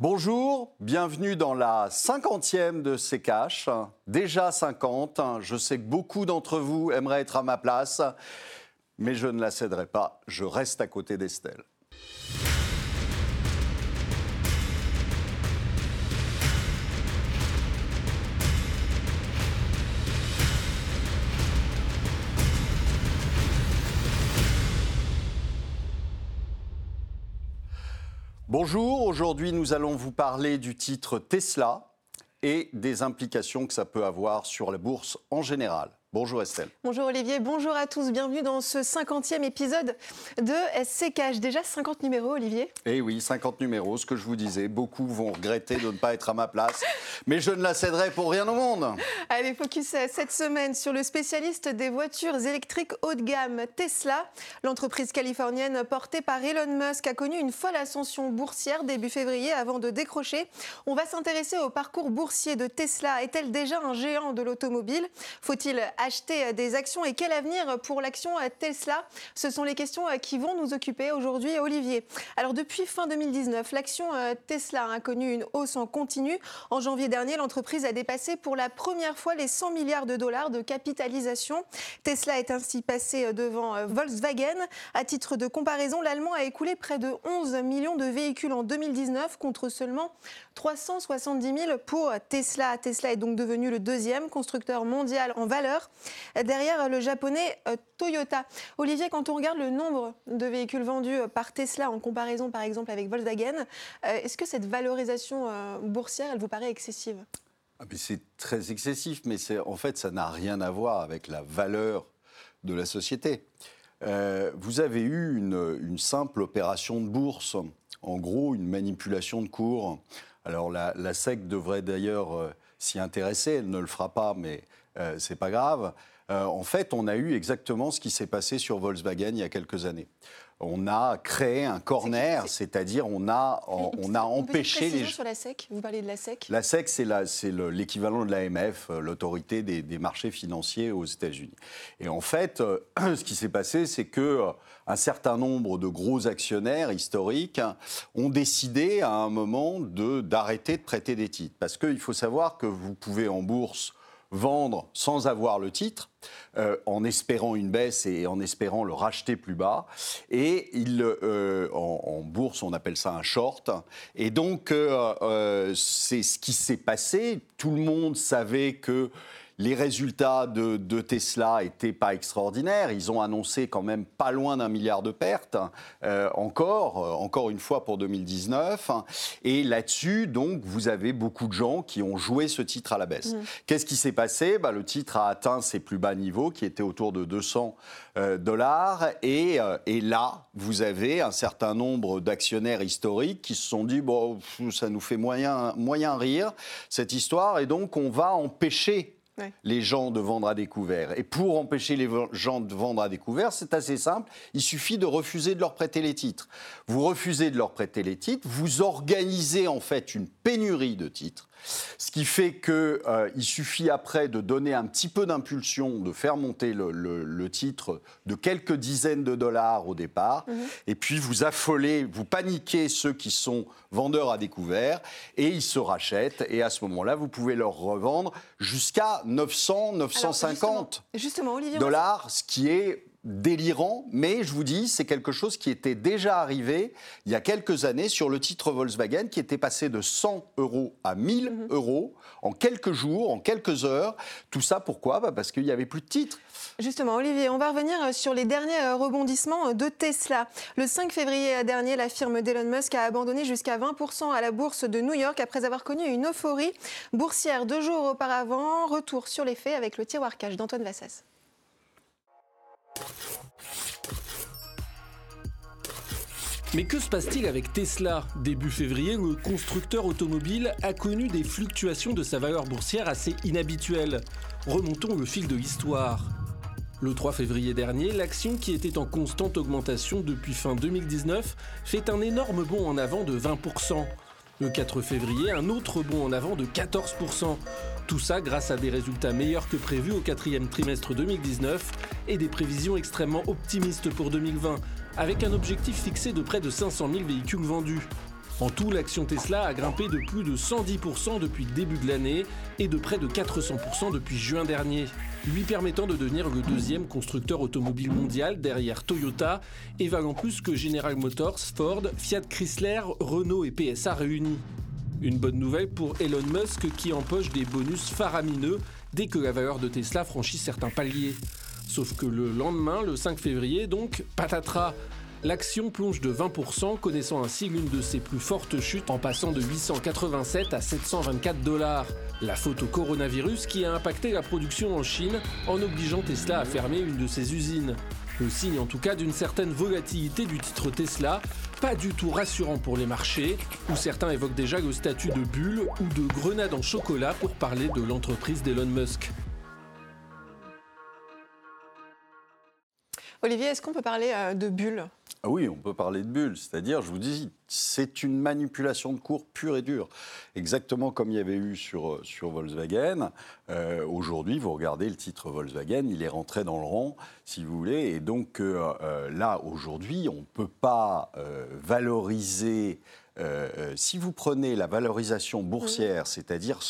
Bonjour, bienvenue dans la cinquantième de ces caches. Déjà 50, je sais que beaucoup d'entre vous aimeraient être à ma place, mais je ne la céderai pas, je reste à côté d'Estelle. Bonjour, aujourd'hui nous allons vous parler du titre Tesla et des implications que ça peut avoir sur la bourse en général. Bonjour Estelle. Bonjour Olivier, bonjour à tous. Bienvenue dans ce 50e épisode de SC Déjà 50 numéros, Olivier Eh oui, 50 numéros, ce que je vous disais. Beaucoup vont regretter de ne pas être à ma place, mais je ne la céderai pour rien au monde. Allez, focus cette semaine sur le spécialiste des voitures électriques haut de gamme, Tesla. L'entreprise californienne portée par Elon Musk a connu une folle ascension boursière début février avant de décrocher. On va s'intéresser au parcours boursier de Tesla. Est-elle déjà un géant de l'automobile? Faut-il acheter des actions et quel avenir pour l'action Tesla? Ce sont les questions qui vont nous occuper aujourd'hui, Olivier. Alors depuis fin 2019, l'action Tesla a connu une hausse en continu. En janvier dernier, l'entreprise a dépassé pour la première fois les 100 milliards de dollars de capitalisation. Tesla est ainsi passé devant Volkswagen. À titre de comparaison, l'Allemand a écoulé près de 11 millions de véhicules en 2019 contre seulement 370 000 pour Tesla. Tesla est donc devenu le deuxième constructeur mondial en valeur derrière le japonais euh, Toyota. Olivier, quand on regarde le nombre de véhicules vendus euh, par Tesla en comparaison par exemple avec Volkswagen, euh, est-ce que cette valorisation boursière, elle vous paraît excessive? Ah, C'est très excessif, mais en fait, ça n'a rien à voir avec la valeur de la société. vous avez eu une, une, simple opération de bourse, en gros une manipulation de cours. Alors la, SEC devrait d'ailleurs s'y intéresser, elle ne le fera pas, mais euh, c'est pas grave. Euh, en fait, on a eu exactement ce qui s'est passé sur Volkswagen il y a quelques années on a créé un corner, c'est-à-dire on a, on, a empêché les sur la SEC, vous parlez de la SEC La SEC, c'est l'équivalent de l'AMF, euh, l'autorité des, marchés financiers aux États-Unis. Et en fait, ce qui s'est passé, c'est que un certain nombre de gros actionnaires historiques ont décidé à un moment d'arrêter de prêter des titres. Parce qu'il faut savoir que vous pouvez en bourse vendre sans avoir le titre, euh, en espérant une baisse et en espérant le racheter plus bas. Et il, euh, en, bourse, on appelle ça un short. Et donc, euh, c'est ce qui s'est passé. Tout le monde savait que les résultats de, Tesla n'étaient pas extraordinaires. Ils ont annoncé quand même pas loin d'un milliard de pertes, euh, encore, euh, encore une fois pour 2019. Et là-dessus, donc, vous avez beaucoup de gens qui ont joué ce titre à la baisse. Mmh. Qu'est-ce qui s'est passé? Bah, Le titre a atteint ses plus bas niveaux, qui étaient autour de 200 euh, dollars. Et, et, là, vous avez un certain nombre d'actionnaires historiques qui se sont dit, bon, ça nous fait moyen, moyen rire, cette histoire, et donc on va empêcher les gens de vendre à découvert. Et pour empêcher les gens de vendre à découvert, c'est assez simple. Il suffit de refuser de leur prêter les titres. Vous refusez de leur prêter les titres, vous organisez en fait une pénurie de titres ce qui fait qu'il euh, suffit après de donner un petit peu d'impulsion, de faire monter le, titre de quelques dizaines de dollars au départ, mhm. et puis vous affolez, vous paniquez ceux qui sont vendeurs à découvert, et ils se rachètent, et à ce moment-là, vous pouvez leur revendre jusqu'à 900, 950 dollars, ce qui est délirant, mais je vous dis, c'est quelque chose qui était déjà arrivé il y a quelques années sur le titre Volkswagen, qui était passé de 100 euros à 1000 mhm. euros en quelques jours, en quelques heures. Tout ça, pourquoi? Bah, Parce qu'il n'y avait plus de titres. Justement, Olivier, on va revenir sur les derniers rebondissements de Tesla. Le 5 février dernier, la firme d'Elon Musk a abandonné jusqu'à 20% à la bourse de New York après avoir connu une euphorie boursière deux jours auparavant. Retour sur les faits avec le tiroir cash d'Antoine Vassas. Mais que se passe-t-il avec Tesla? Début février, le constructeur automobile a connu des fluctuations de sa valeur boursière assez inhabituelles. Remontons le fil de l'histoire. Le 3 février dernier, l'action qui était en constante augmentation depuis fin 2019 fait un énorme bond en avant de 20%. Le 4 février, un autre bond en avant de 14%. Tout ça grâce à des résultats meilleurs que prévus au quatrième trimestre 2019 et des prévisions extrêmement optimistes pour 2020, avec un objectif fixé de près de 500 000 véhicules vendus. En tout, l'action Tesla a grimpé de plus de 110% depuis le début de l'année et de près de 400% depuis juin dernier, lui permettant de devenir le deuxième constructeur automobile mondial derrière Toyota et valant plus que General Motors, Ford, Fiat Chrysler, Renault et PSA réunis. Une bonne nouvelle pour Elon Musk qui empoche des bonus faramineux dès que la valeur de Tesla franchit certains paliers. Sauf que le lendemain, le 5 février, donc, patatras, L'action plonge de 20%, connaissant ainsi l'une de ses plus fortes chutes en passant de 887 à 724 dollars. La faute au coronavirus qui a impacté la production en Chine en obligeant Tesla à fermer une de ses usines. Le signe en tout cas d'une certaine volatilité du titre Tesla, pas du tout rassurant pour les marchés, où certains évoquent déjà le statut de bulle ou de grenade en chocolat pour parler de l'entreprise d'Elon Musk. Olivier, est-ce qu'on peut parler euh, de bulle ah oui, on peut parler de bulle. C'est-à-dire, je vous dis, c'est une manipulation de cours pure et dure. Exactement comme il y avait eu sur, euh, sur Volkswagen. Euh, aujourd'hui, vous regardez le titre Volkswagen, il est rentré dans le rang, si vous voulez. Et donc là, aujourd'hui, on ne peut pas valoriser si vous prenez la valorisation boursière, c'est-à-dire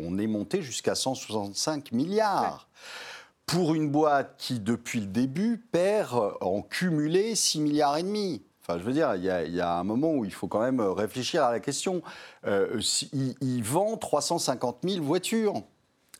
on est monté jusqu'à 165 milliards pour une boîte qui, depuis le début, perd en cumulé 6 milliards et demi. Enfin, je veux dire, il y, a, un moment où il faut quand même réfléchir à la question. Euh, il, vend 350 000 voitures.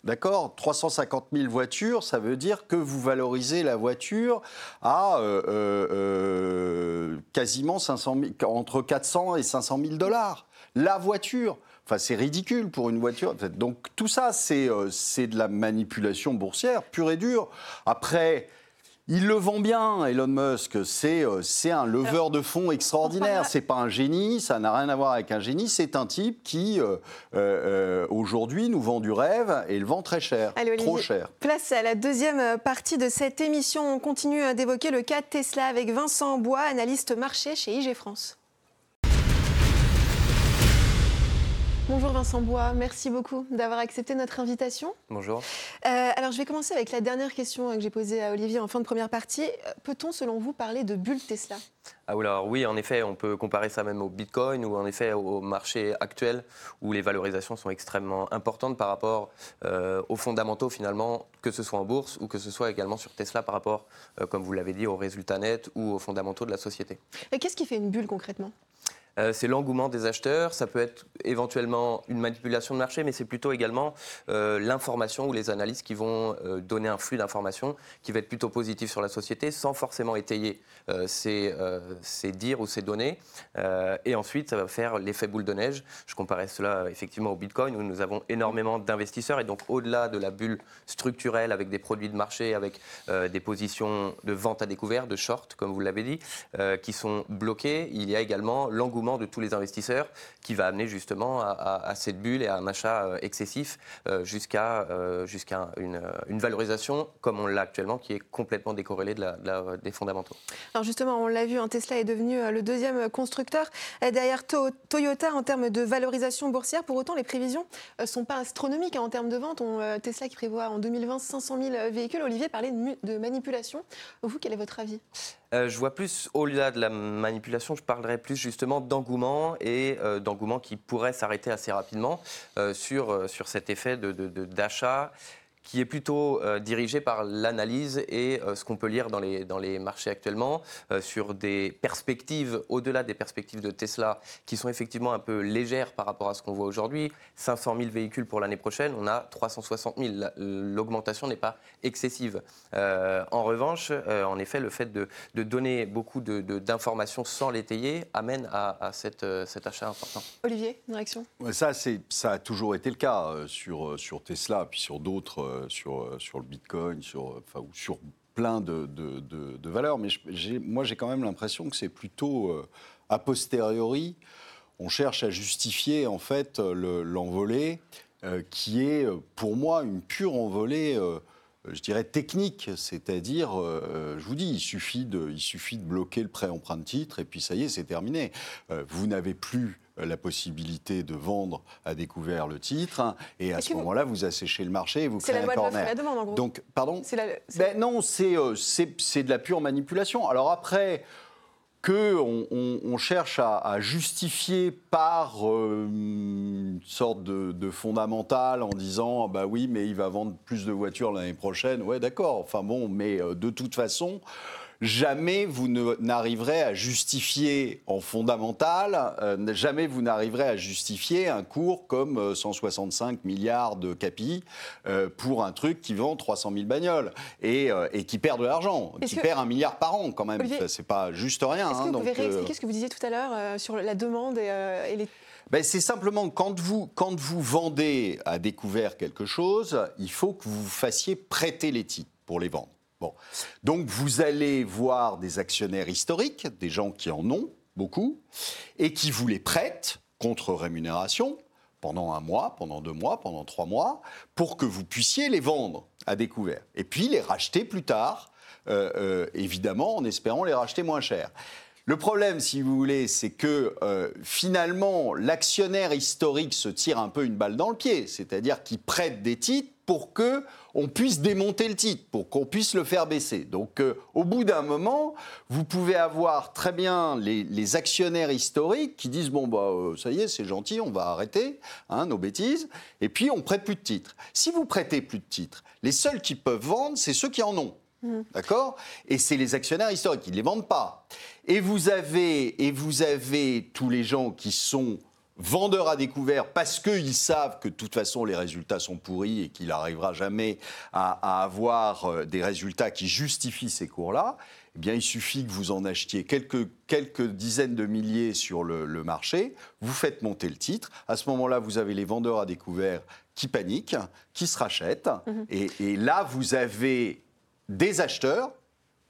D'accord? 350 000 voitures, ça veut dire que vous valorisez la voiture à euh, euh, quasiment 500 entre 400 et 500 000 dollars. La voiture. Enfin, c'est ridicule pour une voiture. Donc tout ça, euh, c'est de la manipulation boursière pure et dure. Après. Il le vend bien, Elon Musk. C'est euh, un leveur de fonds extraordinaire. C'est pas un génie, ça n'a rien à voir avec un génie. C'est un type qui, euh, aujourd'hui, nous vend du rêve et le vend très cher, trop cher. Place à la deuxième partie de cette émission. On continue d'évoquer le cas Tesla avec Vincent Bois, analyste marché chez IG France. Bonjour Vincent Bois, merci beaucoup d'avoir accepté notre invitation. Bonjour. Euh, alors je vais commencer avec la dernière question que j'ai posée à Olivier en fin de première partie. Peut-on selon vous parler de bulle Tesla? Ah, alors oui, en effet, on peut comparer ça même au Bitcoin ou en effet au marché actuel où les valorisations sont extrêmement importantes par rapport euh, aux fondamentaux finalement, que ce soit en bourse ou que ce soit également sur Tesla par rapport, euh, comme vous l'avez dit, aux résultats nets ou aux fondamentaux de la société. Et qu'est-ce qui fait une bulle concrètement? Euh, c'est l'engouement des acheteurs, ça peut être éventuellement une manipulation de marché, mais c'est plutôt également euh, l'information ou les analyses qui vont euh, donner un flux d'informations qui va être plutôt positif sur la société sans forcément étayer ces, dires ou ces données. et ensuite, ça va faire l'effet boule de neige. Je comparais cela effectivement au Bitcoin où nous avons énormément d'investisseurs et donc au-delà de la bulle structurelle avec des produits de marché, avec des positions de vente à découvert, de short, comme vous l'avez dit, qui sont bloquées, il y a également l'engouement de tous les investisseurs qui va amener justement à, cette bulle et à un achat euh, excessif euh, jusqu'à euh, jusqu'à une, valorisation comme on l'a actuellement qui est complètement décorrélée de la, des fondamentaux. Alors justement, on l'a vu, hein, Tesla est devenu le deuxième constructeur derrière Toyota en termes de valorisation boursière. Pour autant, les prévisions ne sont pas astronomiques hein, en termes de vente. Tesla qui prévoit en 2020 500 000 véhicules. Olivier parlait de manipulation. Vous, quel est votre avis? Euh, je vois plus, au-delà de la manipulation, je parlerais plus justement d'engouement et euh, d'engouement qui pourrait s'arrêter assez rapidement euh, sur, sur cet effet d'achat. De, qui est plutôt euh, dirigé par l'analyse et euh, ce qu'on peut lire dans les, dans les marchés actuellement euh, sur des perspectives, au-delà des perspectives de Tesla, qui sont effectivement un peu légères par rapport à ce qu'on voit aujourd'hui. 500 000 véhicules pour l'année prochaine, on a 360 000. L'augmentation n'est pas excessive. en revanche, en effet, le fait de, de donner beaucoup d'informations de, sans l'étayer amène à, à cette, cet achat important. Olivier, une réaction? Ça, ça a toujours été le cas sur, sur Tesla, puis sur d'autres euh, sur, euh, sur le Bitcoin, sur, enfin, ou sur plein de, de, valeurs. Mais moi, j'ai quand même l'impression que c'est plutôt euh, a posteriori. On cherche à justifier en fait l'envolée, qui est pour moi une pure envolée je dirais, technique. C'est-à-dire, je vous dis, il suffit, de, il suffit de bloquer le prêt emprunt de titre et puis ça y est, c'est terminé. vous n'avez plus euh, la possibilité de vendre à découvert le titre. Hein, et à ce moment-là, vous asséchez le marché et vous créez un corner. La demande, en gros. Donc, pardon? Ben Non, euh, c'est de la pure manipulation. Alors après, qu'on on, cherche à, justifier par euh, une sorte de, fondamental en disant ah bah oui mais il va vendre plus de voitures l'année prochaine. Ouais d'accord. Enfin bon mais euh, de toute façon jamais vous n'arriverez à justifier en fondamental, euh, jamais vous n'arriverez à justifier un cours comme 165 euh, milliards de capi euh, pour un truc qui vend 300 000 bagnoles et, qui perd de l'argent, qui perd un milliard par an quand même. C'est pas juste rien. Est-ce que hein, vous pouvez réexpliquer ce que vous disiez tout à l'heure sur la demande et, les ben, c'est simplement quand vous, quand vous vendez à découvert quelque chose, il faut que vous fassiez prêter les titres pour les vendre. Donc vous allez voir des actionnaires historiques, des gens qui en ont beaucoup, et qui vous les prêtent contre rémunération pendant un mois, pendant deux mois, pendant trois mois, pour que vous puissiez les vendre à découvert. Et puis les racheter plus tard, euh, euh, évidemment en espérant les racheter moins cher. Le problème, si vous voulez, c'est que euh, finalement, l'actionnaire historique se tire un peu une balle dans le pied, c'est-à-dire qu'il prête des titres pour que on puisse démonter le titre, pour qu'on puisse le faire baisser. Donc, euh, au bout d'un moment, vous pouvez avoir très bien les, actionnaires historiques qui disent bon bah euh, ça y est, c'est gentil, on va arrêter hein, nos bêtises, et puis on prête plus de titres. Si vous prêtez plus de titres, les seuls qui peuvent vendre, c'est ceux qui en ont. Mmh. D'accord? Et c'est les actionnaires historiques, ils ne les vendent pas. Et vous, avez, et vous avez tous les gens qui sont vendeurs à découvert parce qu'ils savent que de toute façon les résultats sont pourris et qu'il n'arrivera jamais à, avoir euh, des résultats qui justifient ces cours-là, eh bien il suffit que vous en achetiez quelques, quelques dizaines de milliers sur le, marché, vous faites monter le titre, à ce moment-là vous avez les vendeurs à découvert qui paniquent, qui se rachètent, et, et là vous avez des acheteurs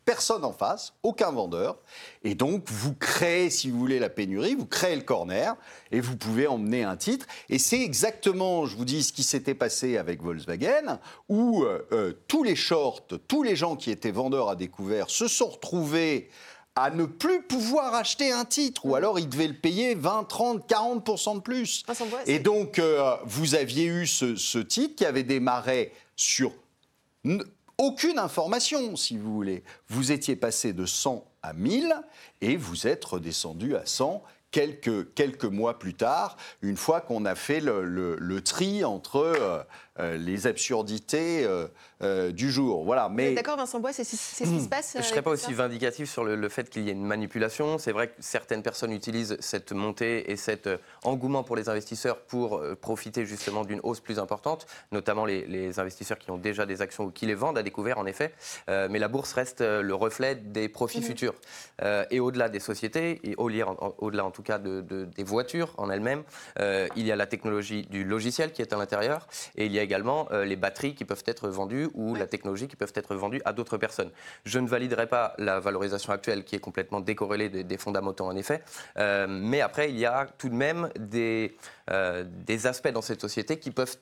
personne en face, aucun vendeur. Et donc, vous créez, si vous voulez, la pénurie, vous créez le corner et vous pouvez emmener un titre. Et c'est exactement, je vous dis, ce qui s'était passé avec Volkswagen, où euh, euh, tous les shorts, tous les gens qui étaient vendeurs à découvert se sont retrouvés à ne plus pouvoir acheter un titre, ou alors ils devaient le payer 20, 30, 40% de plus. Et donc, euh, vous aviez eu ce, ce titre qui avait démarré sur aucune information, si vous voulez. Vous étiez passé de 100 à 1000 et vous êtes redescendu à 100 quelques, quelques mois plus tard, une fois qu'on a fait le, tri entre euh, euh, les absurdités euh, du jour. Voilà. Mais... D'accord, Vincent Bois, c'est ce qui se passe Je ne serais pas aussi vindicatif sur le, fait qu'il y ait une manipulation. C'est vrai que certaines personnes utilisent cette montée et cet engouement pour les investisseurs pour profiter justement d'une hausse plus importante, notamment les, les, investisseurs qui ont déjà des actions ou qui les vendent à découvert, en effet. mais la bourse reste le reflet des profits mhm. futurs. et au-delà des sociétés, et au-delà en tout cas de, des voitures en elles-mêmes. Euh, il y a la technologie du logiciel qui est à l'intérieur et il y a également euh, les batteries qui peuvent être vendues ou la technologie qui peuvent être vendues à d'autres personnes. Je ne validerai pas la valorisation actuelle qui est complètement décorrélée des, fondamentaux en effet, euh, mais après il y a tout de même des, des aspects dans cette société qui peuvent,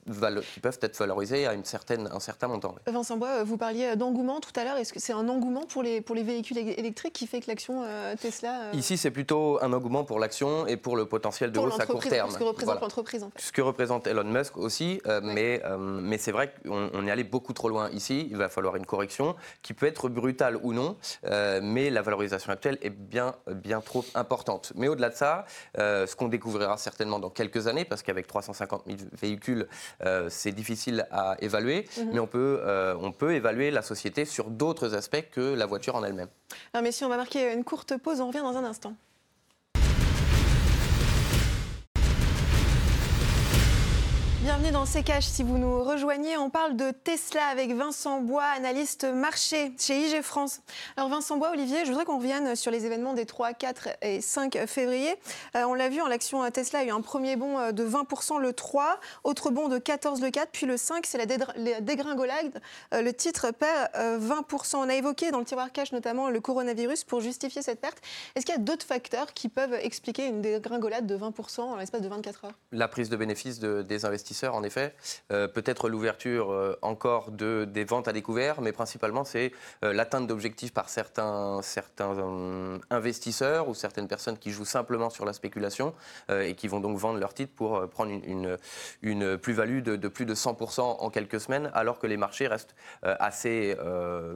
qui peuvent être valorisés à une certaine, un certain montant. Vincent Bois, vous parliez d'engouement tout à l'heure. Est-ce que c'est un engouement pour les, pour les véhicules électriques qui fait que l'action Tesla... Ici, c'est plutôt un engouement pour l'action et pour le potentiel de hausse à court terme. Ce que représente l'entreprise, en fait. Ce que représente Elon Musk aussi, euh, mais, euh, mais c'est vrai qu'on est allé beaucoup trop loin ici. Il va falloir une correction qui peut être brutale ou non, euh, mais la valorisation actuelle est bien, bien trop importante. Mais au-delà de ça, ce qu'on découvrira certainement dans quelques années, parce qu'avec 350 000 véhicules, c'est difficile à évaluer, mhm. mais on peut, on peut évaluer la société sur d'autres aspects que la voiture en elle-même. Alors messieurs, on va marquer une courte pause, on revient dans un instant. Bienvenue dans Cash. Si vous nous rejoignez, on parle de Tesla avec Vincent Bois, analyste marché chez IG France. Alors Vincent Bois, Olivier, je voudrais qu'on revienne sur les événements des 3, 4 et 5 février. Euh, on l'a vu, en l'action Tesla a eu un premier bond euh, de 20% le 3, autre bond de 14 le 4, puis le 5, c'est la dégringolade. Euh, le titre perd 20%. On a évoqué dans le tiroir cash notamment le coronavirus pour justifier cette perte. Est-ce qu'il y a d'autres facteurs qui peuvent expliquer une dégringolade de 20% en l'espace de 24 heures? La prise de bénéfice de, des investisseurs investisseurs, en effet. Peut-être l'ouverture encore de, des ventes à découvert, mais principalement, c'est l'atteinte d'objectifs par certains, certains investisseurs ou certaines personnes qui jouent simplement sur la spéculation et qui vont donc vendre leurs titres pour prendre une, une, plus-value de, de, plus de 100% en quelques semaines, alors que les marchés restent assez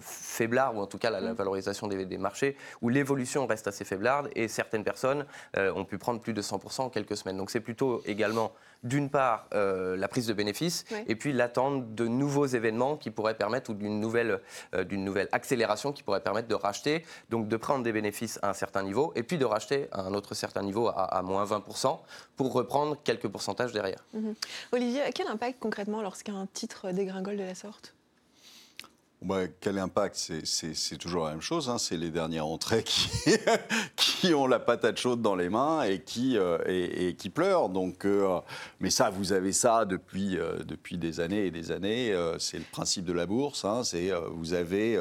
faiblards, ou en tout cas la, la mm. valorisation des, des marchés, où l'évolution reste assez faiblarde et certaines personnes euh, ont pu prendre plus de 100% en quelques semaines. Donc c'est plutôt également, d'une part, euh, la prise de bénéfices et puis l'attente de nouveaux événements qui pourraient permettre, ou d'une nouvelle, euh, d'une nouvelle accélération qui pourrait permettre de racheter, donc de prendre des bénéfices à un certain niveau et puis de racheter à un autre certain niveau à, moins 20% pour reprendre quelques pourcentages derrière. Mhm. Olivier, quel impact concrètement lorsqu'un titre dégringole de la sorte? Quel impact C'est toujours la même chose. Hein. C'est les dernières entrées qui, ont la patate chaude dans les mains et qui, euh, pleurent. Donc, euh, mais ça, vous avez ça depuis, euh, depuis des années et des années. c'est le principe de la bourse. Hein. C'est vous avez,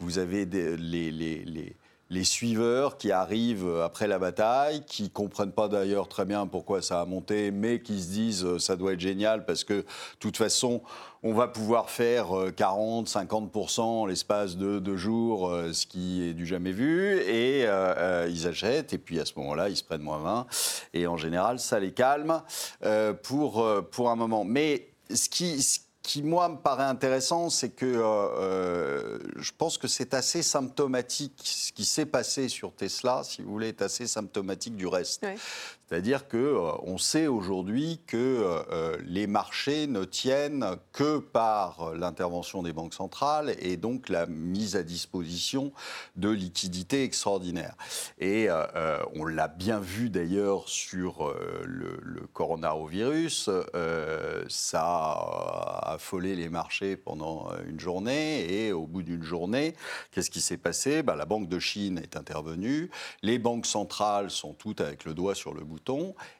vous avez les les suiveurs qui arrivent après la bataille, qui comprennent pas d'ailleurs très bien pourquoi ça a monté, mais qui se disent euh, ça doit être génial parce que de toute façon, on va pouvoir faire 40, euh, 50% en l'espace de deux jours, euh, ce qui est du jamais vu, et ils achètent, et puis à ce moment-là, ils se prennent moins 20, et en général, ça les calme pour, pour un moment. Mais ce qui, qui, moi, me paraît intéressant, c'est que euh, euh, je pense que c'est assez symptomatique. Ce qui s'est passé sur Tesla, si vous voulez, est assez symptomatique du reste. C'est-à-dire qu'on euh, sait aujourd'hui que euh, les marchés ne tiennent que par l'intervention des banques centrales et donc la mise à disposition de liquidités extraordinaires. Et euh, on l'a bien vu d'ailleurs sur le, coronavirus, ça a affolé les marchés pendant une journée et au bout d'une journée, qu'est-ce qui s'est passé? Ben, La Banque de Chine est intervenue, les banques centrales sont toutes avec le doigt sur le bouton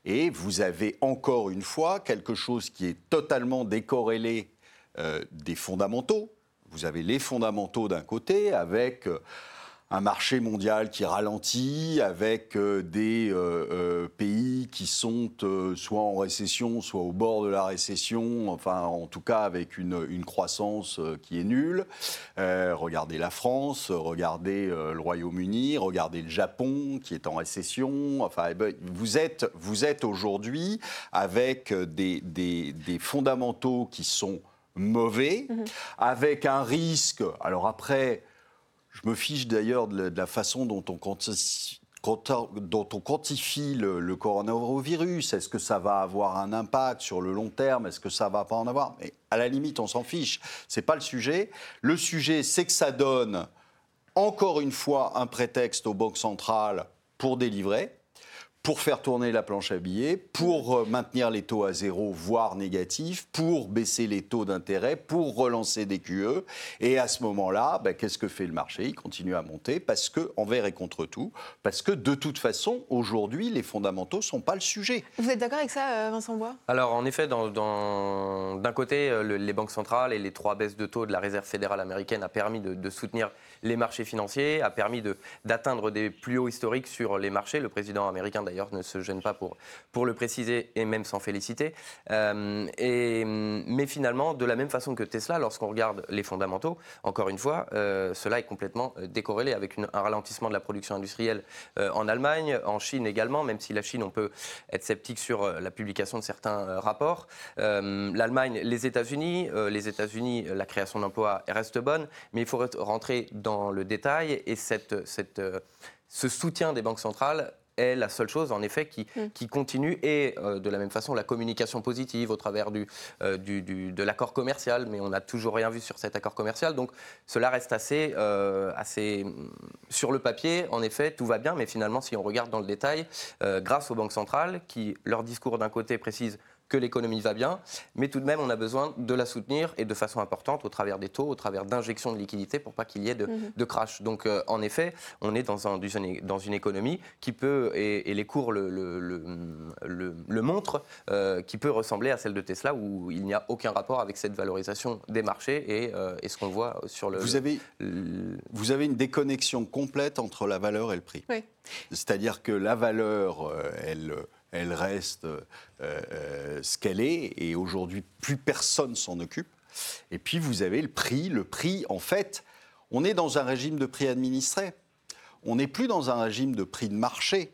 et vous avez encore une fois quelque chose qui est totalement décorrélé euh, des fondamentaux. Vous avez les fondamentaux d'un côté avec... Euh, un marché mondial qui ralentit, avec euh, des euh, euh, pays qui sont soit en récession, soit au bord de la récession, enfin en tout cas avec une, une croissance qui est nulle. regardez la France, regardez le Royaume-Uni, regardez le Japon qui est en récession. Enfin, eh ben, vous êtes, vous êtes aujourd'hui avec des, des, des fondamentaux qui sont mauvais, mmh avec un risque. Alors après, je me fiche d'ailleurs de, la façon dont on quantifie, quantifie le, coronavirus. Est-ce que ça va avoir un impact sur le long terme? Est-ce que ça va pas en avoir? Mais à la limite, on s'en fiche. C'est pas le sujet. Le sujet, c'est que ça donne encore une fois un prétexte aux banques centrales pour délivrer pour faire tourner la planche à billets, pour euh, maintenir les taux à zéro, voire négatifs, pour baisser les taux d'intérêt, pour relancer des QE. Et à ce moment-là, ben, qu'est-ce que fait le marché? Il continue à monter parce que, envers et contre tout, parce que de toute façon, aujourd'hui, les fondamentaux ne sont pas le sujet. Vous êtes d'accord avec ça, euh, Vincent Bois? Alors, en effet, d'un côté, euh, les banques centrales et les trois baisses de taux de la Réserve fédérale américaine a permis de, de soutenir les marchés financiers, a permis d'atteindre des plus hauts historiques sur les marchés. Le président américain, d'ailleurs, ne se gêne pas pour, le préciser et même s'en féliciter. Euh, et, mais finalement, de la même façon que Tesla, lorsqu'on regarde les fondamentaux, encore une fois, euh, cela est complètement euh, décorrélé avec un ralentissement de la production industrielle en Allemagne, en Chine également, même si la Chine, on peut être sceptique sur la publication de certains rapports. L'Allemagne, les États-Unis, les États-Unis, la création d'emplois reste bonne, mais il faut rentrer dans le détail et ce soutien des banques centrales est la seule chose, en effet, qui, mm. qui continue. Et euh, de la même façon, la communication positive au travers du, euh, du, de l'accord commercial, mais on n'a toujours rien vu sur cet accord commercial. Donc cela reste assez, euh, assez. Mm, sur le papier, en effet, tout va bien, mais finalement, si on regarde dans le détail, grâce aux banques centrales, qui, leur discours d'un côté précise que l'économie va bien, mais tout de même, on a besoin de la soutenir et de façon importante au travers des taux, au travers d'injections de liquidités pour pas qu'il y ait de, mhm. crash. Donc, euh, en effet, on est dans, un, dans une économie qui peut, et, les cours le, le, montrent, euh, qui peut ressembler à celle de Tesla où il n'y a aucun rapport avec cette valorisation des marchés et, euh, ce qu'on voit sur le. Vous avez, vous avez une déconnexion complète entre la valeur et le prix. Oui. C'est-à-dire que la valeur, elle elle reste ce qu'elle est, et aujourd'hui, plus personne s'en occupe. Et puis, vous avez le prix. Le prix, en fait, on est dans un régime de prix administré. On n'est plus dans un régime de prix de marché.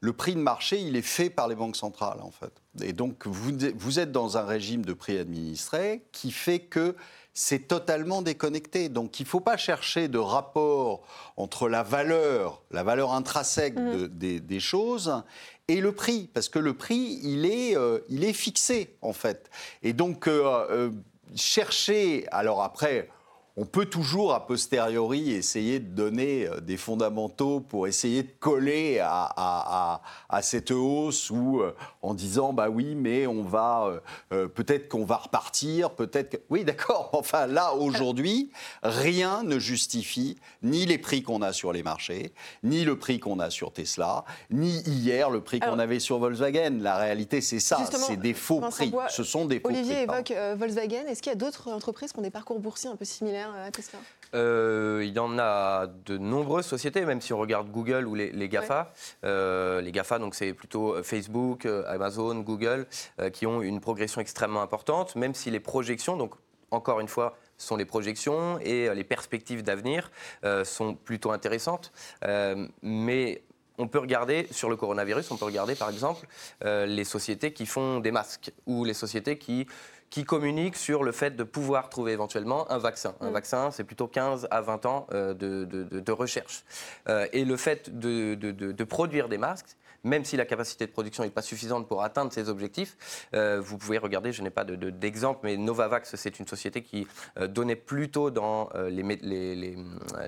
Le prix de marché, il est fait par les banques centrales, en fait. Et donc, vous, vous êtes dans un régime de prix administré qui fait que c'est totalement déconnecté. Donc il ne faut pas chercher de rapport entre la valeur, la valeur intrinsèque mmh. des, choses et le prix, parce que le prix, il est, euh, il est fixé en fait. Et donc euh, euh, chercher, alors après, on peut toujours, a posteriori, essayer de donner euh, des fondamentaux pour essayer de coller à, cette hausse ou euh, en disant, bah oui, mais on va, euh, peut-être qu'on va repartir, peut-être que... Oui, d'accord, enfin là, aujourd'hui, rien ne justifie ni les prix qu'on a sur les marchés, ni le prix qu'on a sur Tesla, ni hier le prix qu'on avait sur Volkswagen. La réalité, c'est ça, c'est des faux prix. Ce sont des faux Olivier évoque Volkswagen. Est-ce qu'il y a d'autres entreprises qui ont des parcours boursiers un peu similaires euh, il y en a de nombreuses sociétés, même si on regarde Google ou les, GAFA. Euh, les GAFA, donc c'est plutôt euh, Facebook, Amazon, Google, qui ont une progression extrêmement importante, même si les projections, donc encore une fois, sont les projections et les perspectives d'avenir sont plutôt intéressantes. mais on peut regarder sur le coronavirus, on peut regarder par exemple les sociétés qui font des masques ou les sociétés qui qui communiquent sur le fait de pouvoir trouver éventuellement un vaccin. Un mm. vaccin, c'est plutôt 15 à 20 ans euh, de, recherche. Euh, et le fait de, produire des masques, même si la capacité de production n'est pas suffisante pour atteindre ces objectifs. Euh, vous pouvez regarder, je n'ai pas d'exemple, mais Novavax, c'est une société qui euh, donnait plutôt dans euh, les, les,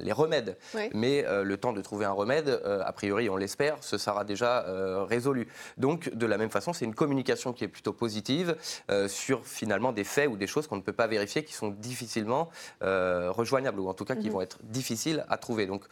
les, remèdes. Mais le temps de trouver un remède, a priori, on l'espère, ce sera déjà résolu. Donc, de la même façon, c'est une communication qui est plutôt positive sur finalement des faits ou des choses qu'on ne peut pas vérifier, qui sont difficilement rejoignables, ou en tout cas qui mhm. vont être difficiles à trouver. Donc,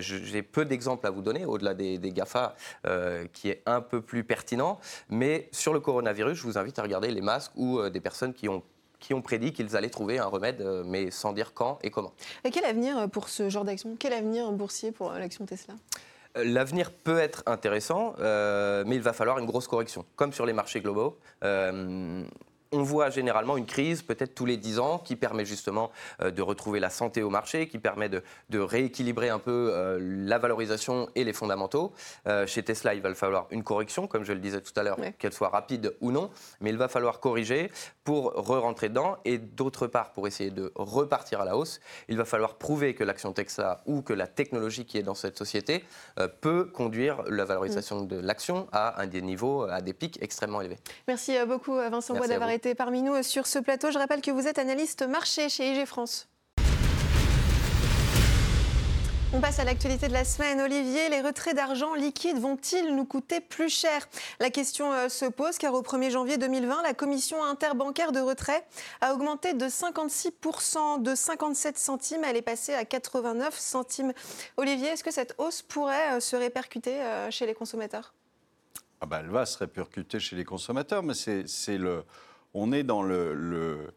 j'ai peu d'exemples à vous donner, au-delà des, des GAFA euh, qui est un peu plus pertinent. Mais sur le coronavirus, je vous invite à regarder les masques ou euh, des personnes qui ont qui ont prédit qu'ils allaient trouver un remède, euh, mais sans dire quand et comment. Et quel avenir pour ce genre d'action? Quel avenir boursier pour l'action Tesla? L'avenir peut être intéressant, mais il va falloir une grosse correction, comme sur les marchés globaux on voit généralement une crise, peut-être tous les 10 ans, qui permet justement euh, de retrouver la santé au marché, qui permet de, rééquilibrer un peu euh, la valorisation et les fondamentaux. Euh, chez Tesla, il va falloir une correction, comme je le disais tout à l'heure, qu'elle soit rapide ou non, mais il va falloir corriger pour re-rentrer dedans. Et d'autre part, pour essayer de repartir à la hausse, il va falloir prouver que l'action Tesla ou que la technologie qui est dans cette société peut conduire la valorisation de l'action à un des niveaux, à des pics extrêmement élevés. Merci beaucoup Vincent Bois d'avoir été parmi nous sur ce plateau. Je rappelle que vous êtes analyste marché chez IG France. On passe à l'actualité de la semaine. Olivier, les retraits d'argent liquide vont-ils nous coûter plus cher? La question euh, se pose car au 1er janvier 2020, la commission interbancaire de retrait a augmenté de 56%, de 57 centimes. Elle est passée à 89 centimes. Olivier, est-ce que cette hausse pourrait euh, se répercuter euh, chez les consommateurs? Ah bah, Elle va se répercuter chez les consommateurs, mais c'est le on est dans le,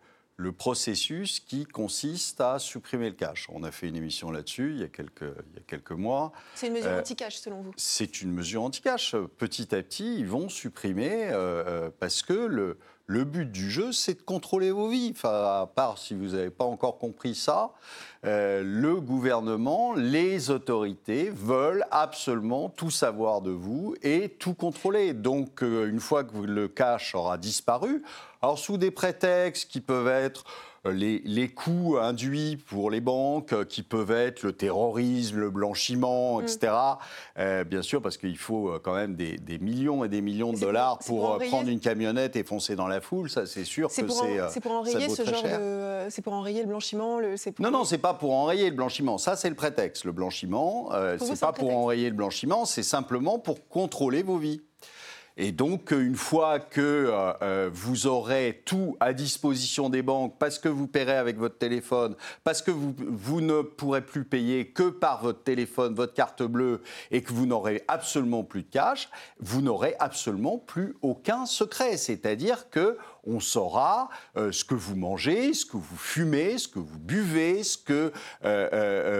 processus qui consiste à supprimer le cash. On a fait une émission là-dessus il, y a quelques, mois. C'est une mesure euh, anti-cash selon vous? C'est une mesure anti-cash. Petit à petit, ils vont supprimer euh, euh, parce que le, le but du jeu, c'est de contrôler vos vies. À part si vous n'avez pas encore compris ça, euh, le gouvernement, les autorités veulent absolument tout savoir de vous et tout contrôler. Donc, euh, une fois que le cash aura disparu, alors sous des prétextes qui peuvent être les, coûts induits pour les banques, euh, qui peuvent être le terrorisme, le blanchiment, etc. Mm. Euh, bien sûr, parce qu'il faut euh, quand même des, millions et des millions de dollars pour, prendre une camionnette et foncer dans la foule. Ça, c'est sûr que c'est. C'est pour enrayer ce genre de. C'est pour enrayer le blanchiment. Le, Non, non, c'est pas pour enrayer le blanchiment. Ça, c'est le prétexte. Le blanchiment, c'est pas pour enrayer le blanchiment, c'est simplement pour contrôler vos vies. Et donc, une fois que euh, euh, vous aurez tout à disposition des banques, parce que vous paierez avec votre téléphone, parce que vous, vous ne pourrez plus payer que par votre téléphone, votre carte bleue, et que vous n'aurez absolument plus de cash, vous n'aurez absolument plus aucun secret. C'est-à-dire que on saura ce que vous mangez, ce que vous fumez, ce que vous buvez, ce que,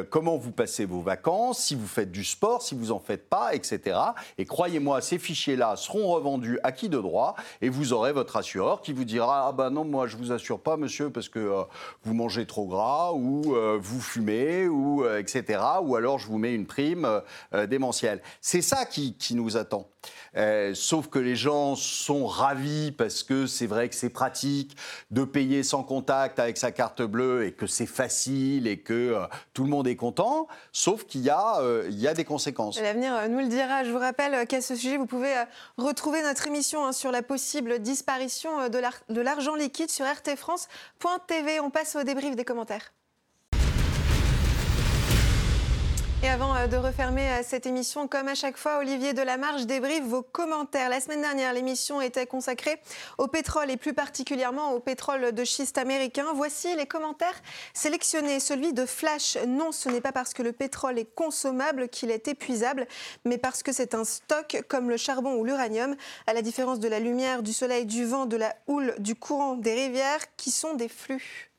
comment vous passez vos vacances, si vous faites du sport, si vous en faites pas, etc. Et croyez-moi, ces fichiers-là seront revendus à qui de droit et vous aurez votre assureur qui vous dira ah ben non moi je vous assure pas monsieur parce que vous mangez trop gras ou vous fumez ou etc. Ou alors je vous mets une prime démentielle. C'est ça qui, qui nous attend. Euh, sauf que les gens sont ravis parce que c'est vrai que c'est pratique de payer sans contact avec sa carte bleue et que c'est facile et que euh, tout le monde est content. Sauf qu'il y, euh, y, a des conséquences. L'avenir nous le dira. Je vous rappelle qu'à ce sujet, vous pouvez retrouver notre émission hein, sur la possible disparition de l'argent liquide sur rtfrance.tv. On passe au débrief des commentaires. Et avant euh, de refermer euh, cette émission, comme à chaque fois, Olivier Delamarche débriefe vos commentaires. La semaine dernière, l'émission était consacrée au pétrole et plus particulièrement au pétrole de schiste américain. Voici les commentaires sélectionnés. Celui de Flash. Non, ce n'est pas parce que le pétrole est consommable qu'il est épuisable, mais parce que c'est un stock comme le charbon ou l'uranium, à la différence de la lumière, du soleil, du vent, de la houle, du courant, des rivières, qui sont des flux.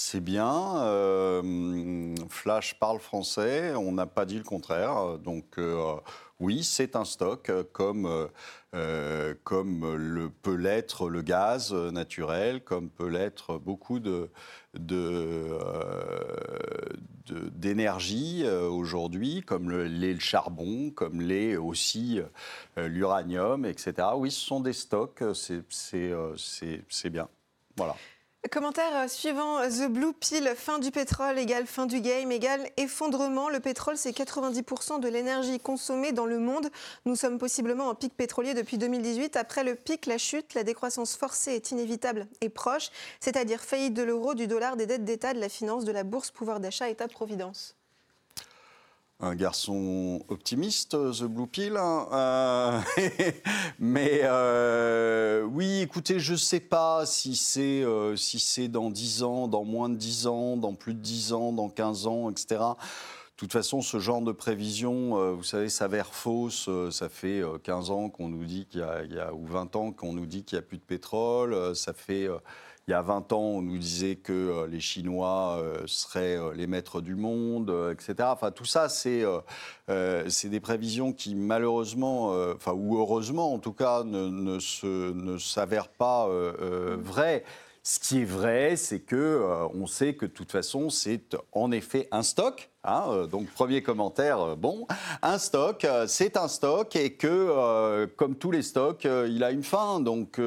C'est bien. Euh, Flash parle français. On n'a pas dit le contraire. Donc euh, oui, c'est un stock comme, euh, comme le, peut l'être le gaz naturel, comme peut l'être beaucoup de, d'énergie aujourd'hui, comme l'est le charbon, comme l'est aussi l'uranium, etc. Oui, ce sont des stocks, c'est bien. Voilà. Commentaire euh, suivant, The Blue Pill, fin du pétrole égale fin du game égale effondrement. Le pétrole, c'est 90% de l'énergie consommée dans le monde. Nous sommes possiblement en pic pétrolier depuis 2018. Après le pic, la chute, la décroissance forcée est inévitable et proche, c'est-à-dire faillite de l'euro, du dollar, des dettes d'État, de la finance, de la bourse, pouvoir d'achat, État-providence un garçon optimiste, The Blue Pill. Hein, euh, mais euh, oui, écoutez, je ne sais pas si c'est euh, dans 10 ans, dans moins de 10 ans, dans plus de 10 ans, dans 15 ans, etc. De toute façon, ce genre de prévision, vous savez, s'avère fausse. Ça fait 15 ans qu'on nous dit qu'il y, y, a, ou 20 ans qu'on nous dit qu'il n'y a plus de pétrole. Ça fait il y a 20 ans, on nous disait que euh, les Chinois euh, seraient euh, les maîtres du monde, etc. Enfin, tout ça, c'est des prévisions qui, malheureusement, ou heureusement en tout cas, ne, s'avèrent pas vraies. Ce qui est vrai, c'est que on sait que de toute façon, c'est en effet un stock. Hein, euh, donc premier commentaire, euh, bon, un stock, c'est un stock et que comme tous les stocks, il a une fin. Donc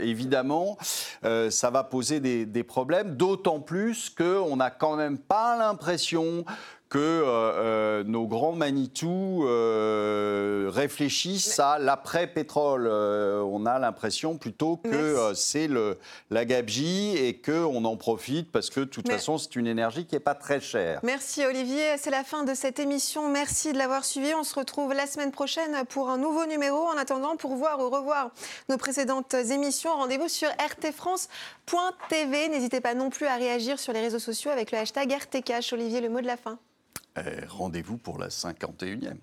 évidemment, ça va poser des, des problèmes. D'autant plus qu'on n'a quand même pas l'impression que euh, euh, nos grands Manitou euh, réfléchissent à l'après-pétrole. on a l'impression plutôt que c'est la gabegie et qu'on en profite parce que de toute façon, c'est une énergie qui n'est pas très chère. Merci Olivier. C'est la fin de cette émission. Merci de l'avoir suivi. On se retrouve la semaine prochaine pour un nouveau numéro. En attendant, pour voir ou revoir nos précédentes émissions, rendez-vous sur rtfrance.tv. N'hésitez pas non plus à réagir sur les réseaux sociaux avec le hashtag RTCash. Olivier, le mot de la fin. Rendez-vous pour la 51e.